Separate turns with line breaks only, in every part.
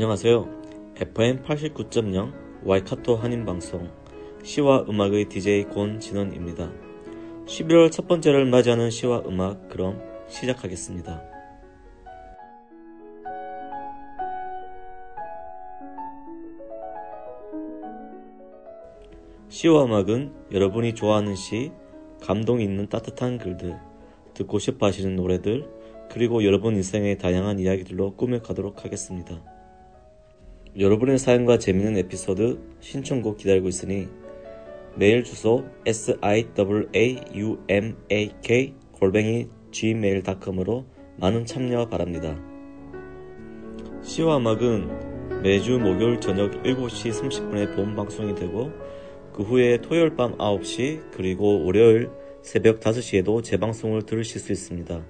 안녕하세요. FM 89.0 와이카토 한인방송 시와 음악의 DJ 권진원입니다. 11월 첫 번째를 맞이하는 시와 음악 그럼 시작하겠습니다. 시와 음악은 여러분이 좋아하는 시, 감동 있는 따뜻한 글들, 듣고 싶어 하시는 노래들, 그리고 여러분 인생의 다양한 이야기들로 꾸며가도록 하겠습니다. 여러분의 사연과 재밌는 에피소드 신청곡 기다리고 있으니 메일 주소 siwaumak 골뱅이 gmail.com으로 많은 참여 바랍니다. 시와 음악은 매주 목요일 저녁 7시 30분에 본 방송이 되고 그 후에 토요일 밤 9시 그리고 월요일 새벽 5시에도 재방송을 들으실 수 있습니다.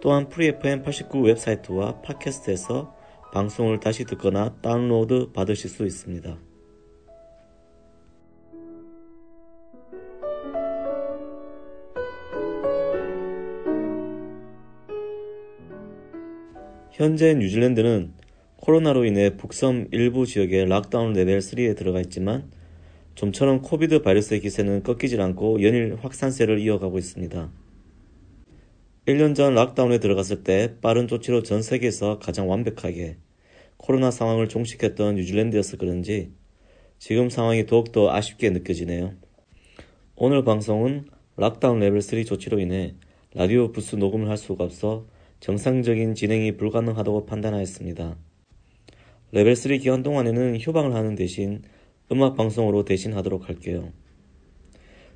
또한 프리FM 89 웹사이트와 팟캐스트에서 방송을 다시 듣거나 다운로드 받으실 수 있습니다. 현재 뉴질랜드는 코로나로 인해 북섬 일부 지역에 lockdown 레벨 3에 들어가 있지만 좀처럼 Covid 바이러스의 기세는 꺾이질 않고 연일 확산세를 이어가고 있습니다. 1년 전 lockdown에 들어갔을 때 빠른 조치로 전 세계에서 가장 완벽하게 코로나 상황을 종식했던 뉴질랜드여서 그런지 지금 상황이 더욱더 아쉽게 느껴지네요. 오늘 방송은 lockdown 레벨 3 조치로 인해 라디오 부스 녹음을 할 수가 없어 정상적인 진행이 불가능하다고 판단하였습니다. 레벨 3 기간 동안에는 휴방을 하는 대신 음악 방송으로 대신하도록 할게요.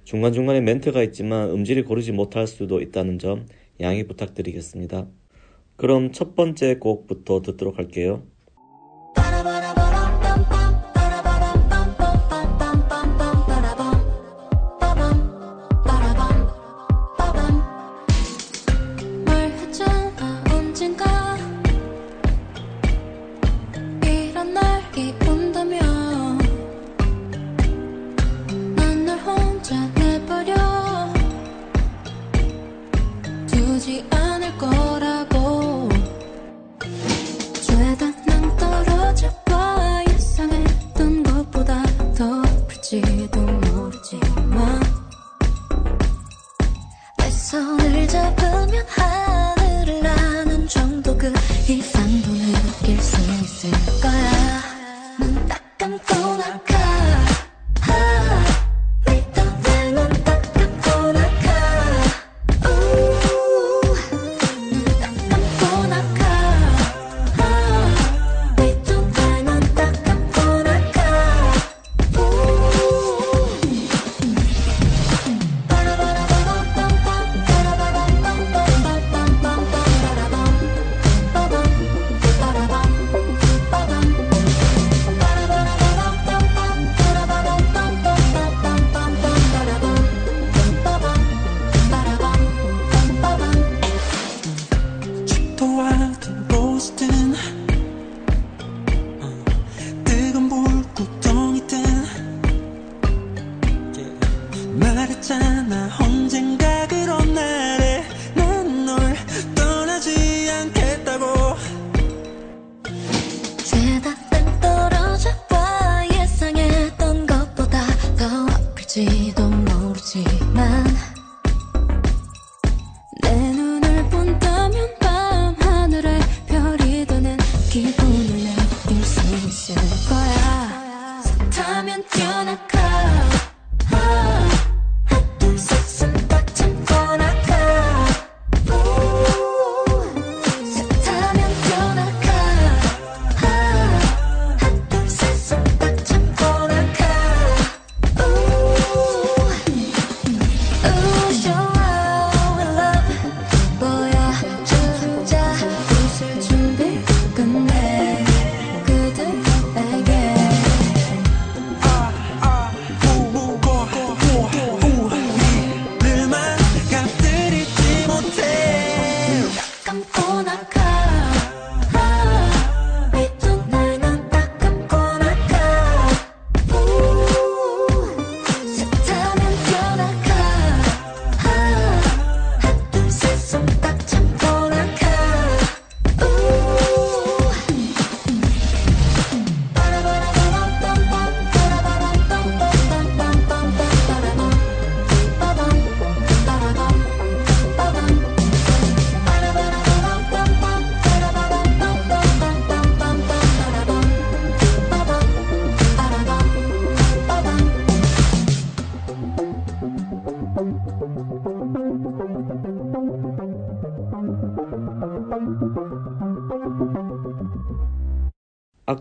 중간중간에 멘트가 있지만 음질이 고르지 못할 수도 있다는 점 양해 부탁드리겠습니다. 그럼 첫 번째 곡부터 듣도록 할게요.
손을 잡으면 하늘을 나는 정도 그 이상도 느낄 수 있을 거야.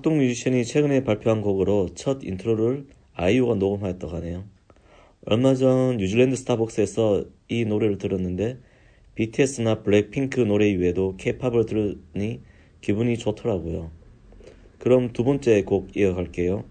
악동 뮤지션이 최근에 발표한 곡으로 첫 intro를 아이유가 녹음하였다고 하네요. 얼마 전 뉴질랜드 스타벅스에서 이 노래를 들었는데 BTS나 블랙핑크 노래 이외에도 케이팝을 들으니 기분이 좋더라고요. 그럼 두 번째 곡 이어갈게요.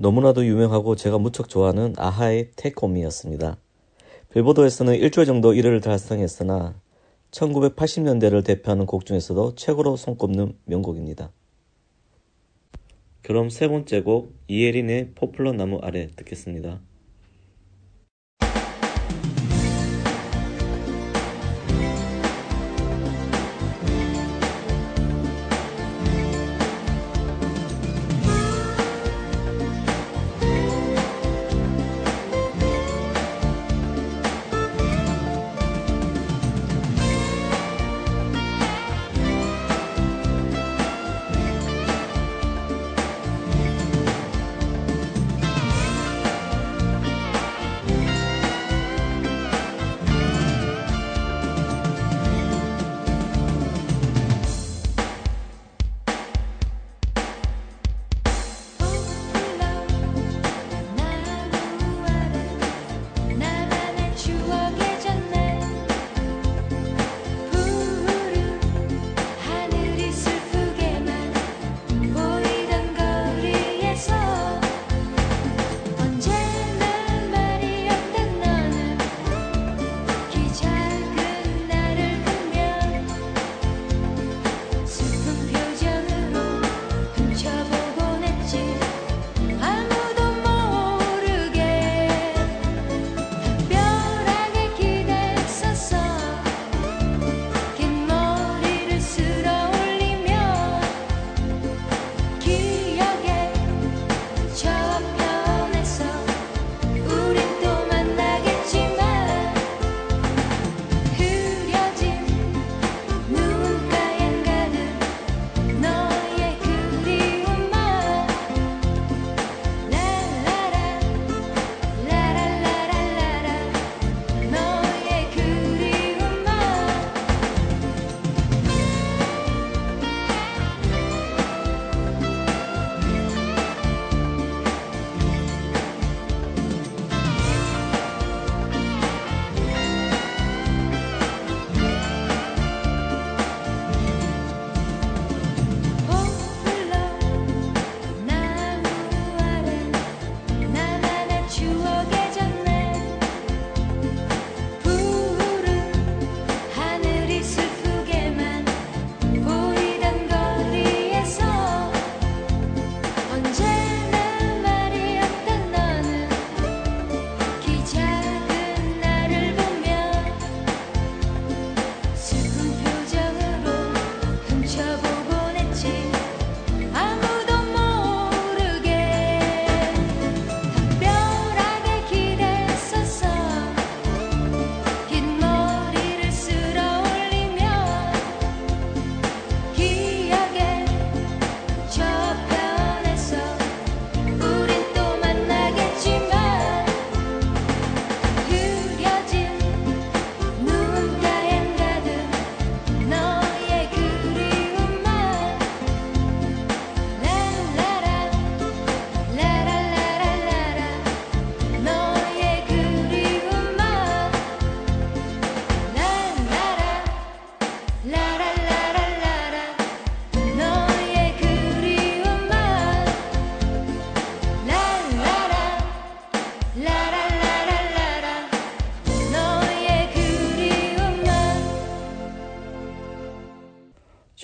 너무나도 유명하고 제가 무척 좋아하는 아하의 테이크홈이었습니다. 빌보드에서는 일주일 정도 1위를 달성했으나 1980년대를 대표하는 곡 중에서도 최고로 손꼽는 명곡입니다. 그럼 세 번째 곡 이혜린의 포플러 나무 아래 듣겠습니다.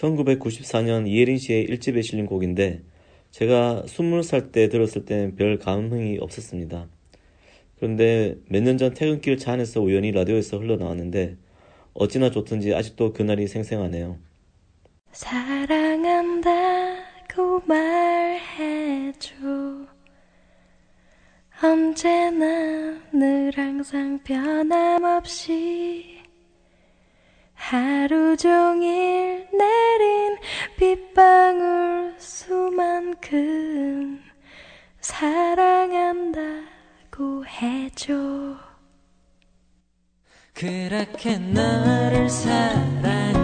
1994년 이혜린 씨의 1집에 실린 곡인데 제가 20살 때 들었을 때는 별 감흥이 없었습니다. 그런데 몇 년 전 퇴근길 차 안에서 우연히 라디오에서 흘러나왔는데 어찌나 좋던지 아직도 그날이 생생하네요.
사랑한다고 말해줘 언제나 늘 항상 변함없이 하루 종일 내린 빗방울 수만큼 사랑한다고 해줘.
그렇게 너를 사랑해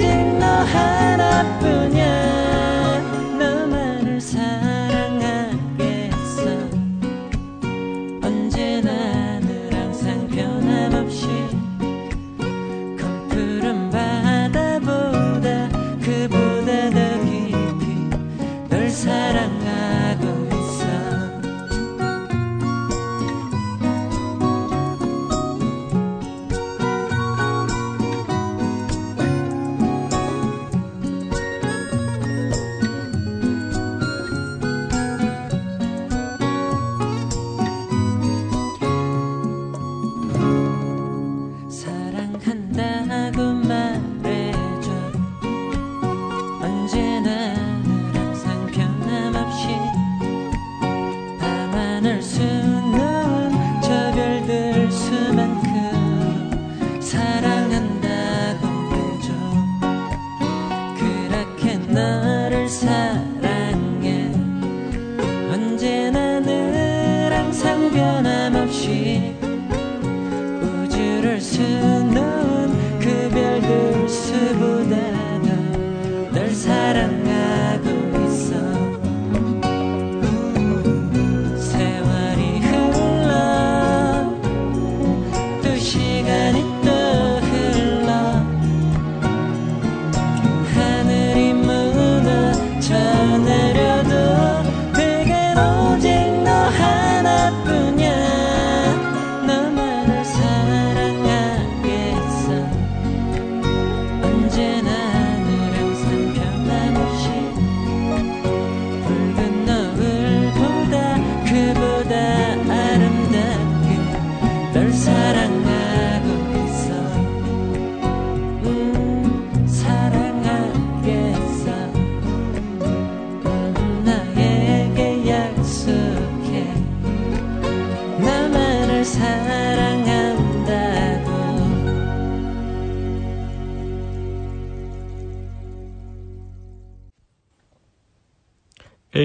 내겐 오직 너하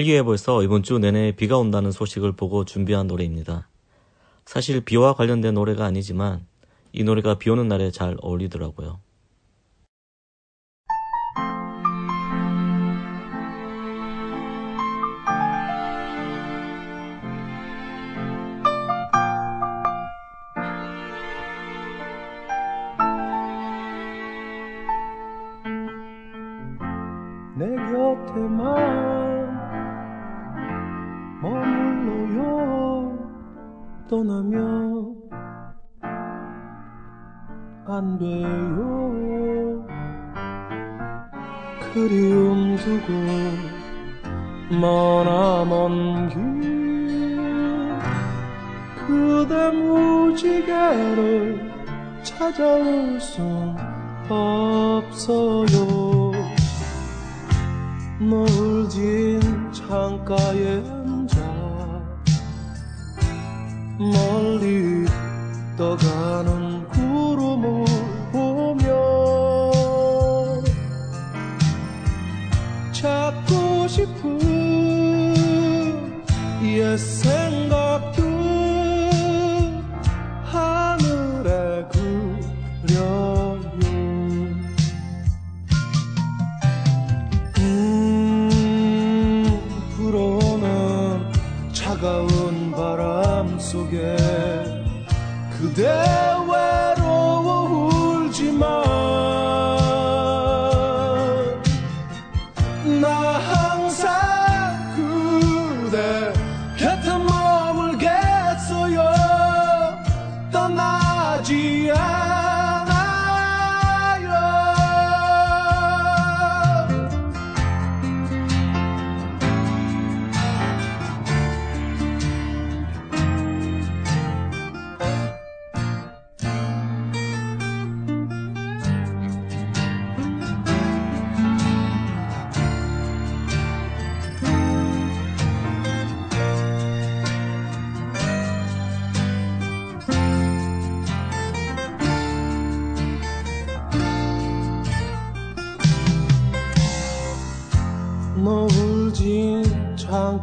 일기예보에서 이번 주 내내 비가 온다는 소식을 보고 준비한 노래입니다. 사실 비와 관련된 노래가 아니지만 이 노래가 비 오는 날에 잘 어울리더라고요.
내 곁에만 떠나면 안 돼요. 그리움 두고 머나 먼 길. 그대 무지개를 찾아올 순 없어요. 노을 진 창가에 떠가는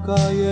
창가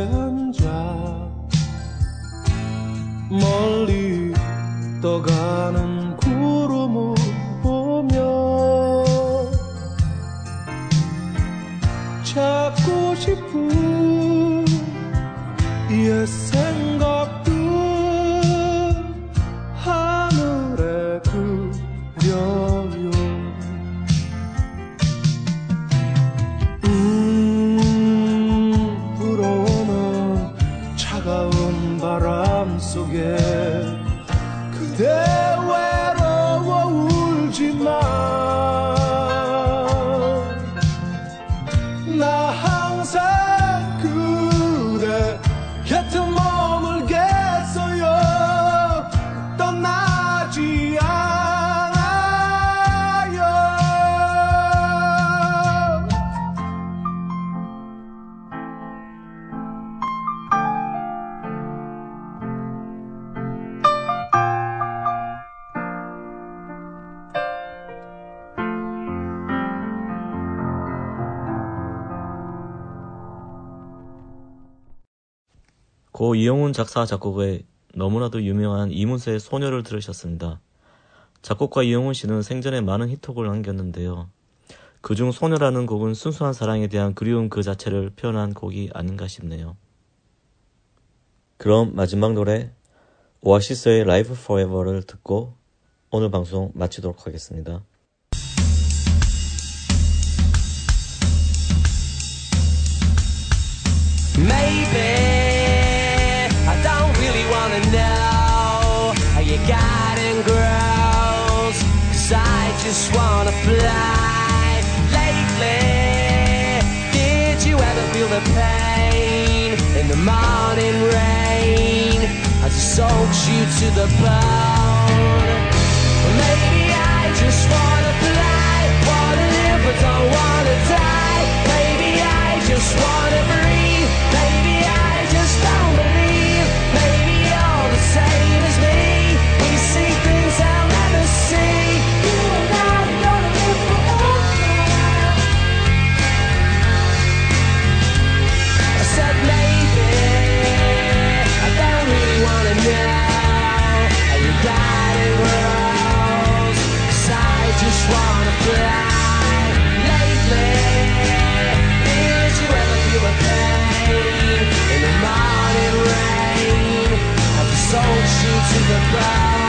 고
이영훈 작사 작곡의 너무나도 유명한 이문세의 소녀를 들으셨습니다. 작곡가 이영훈 씨는 생전에 많은 히트곡을 남겼는데요. 그중 소녀라는 곡은 순수한 사랑에 대한 그리움 그 자체를 표현한 곡이 아닌가 싶네요. 그럼 마지막 노래 오아시스의 Live Forever를 듣고 오늘 방송 마치도록 하겠습니다.
Garden grows. Cause I just wanna fly. Lately, did you ever feel the pain in the morning rain as it soaks you to the bone? to the
ground.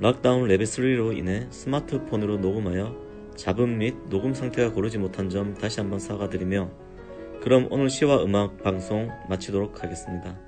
lockdown 레벨 3로 인해 스마트폰으로 녹음하여 잡음 및 녹음 상태가 고르지 못한 점 다시 한번 사과드리며 그럼 오늘 시와 음악 방송 마치도록 하겠습니다.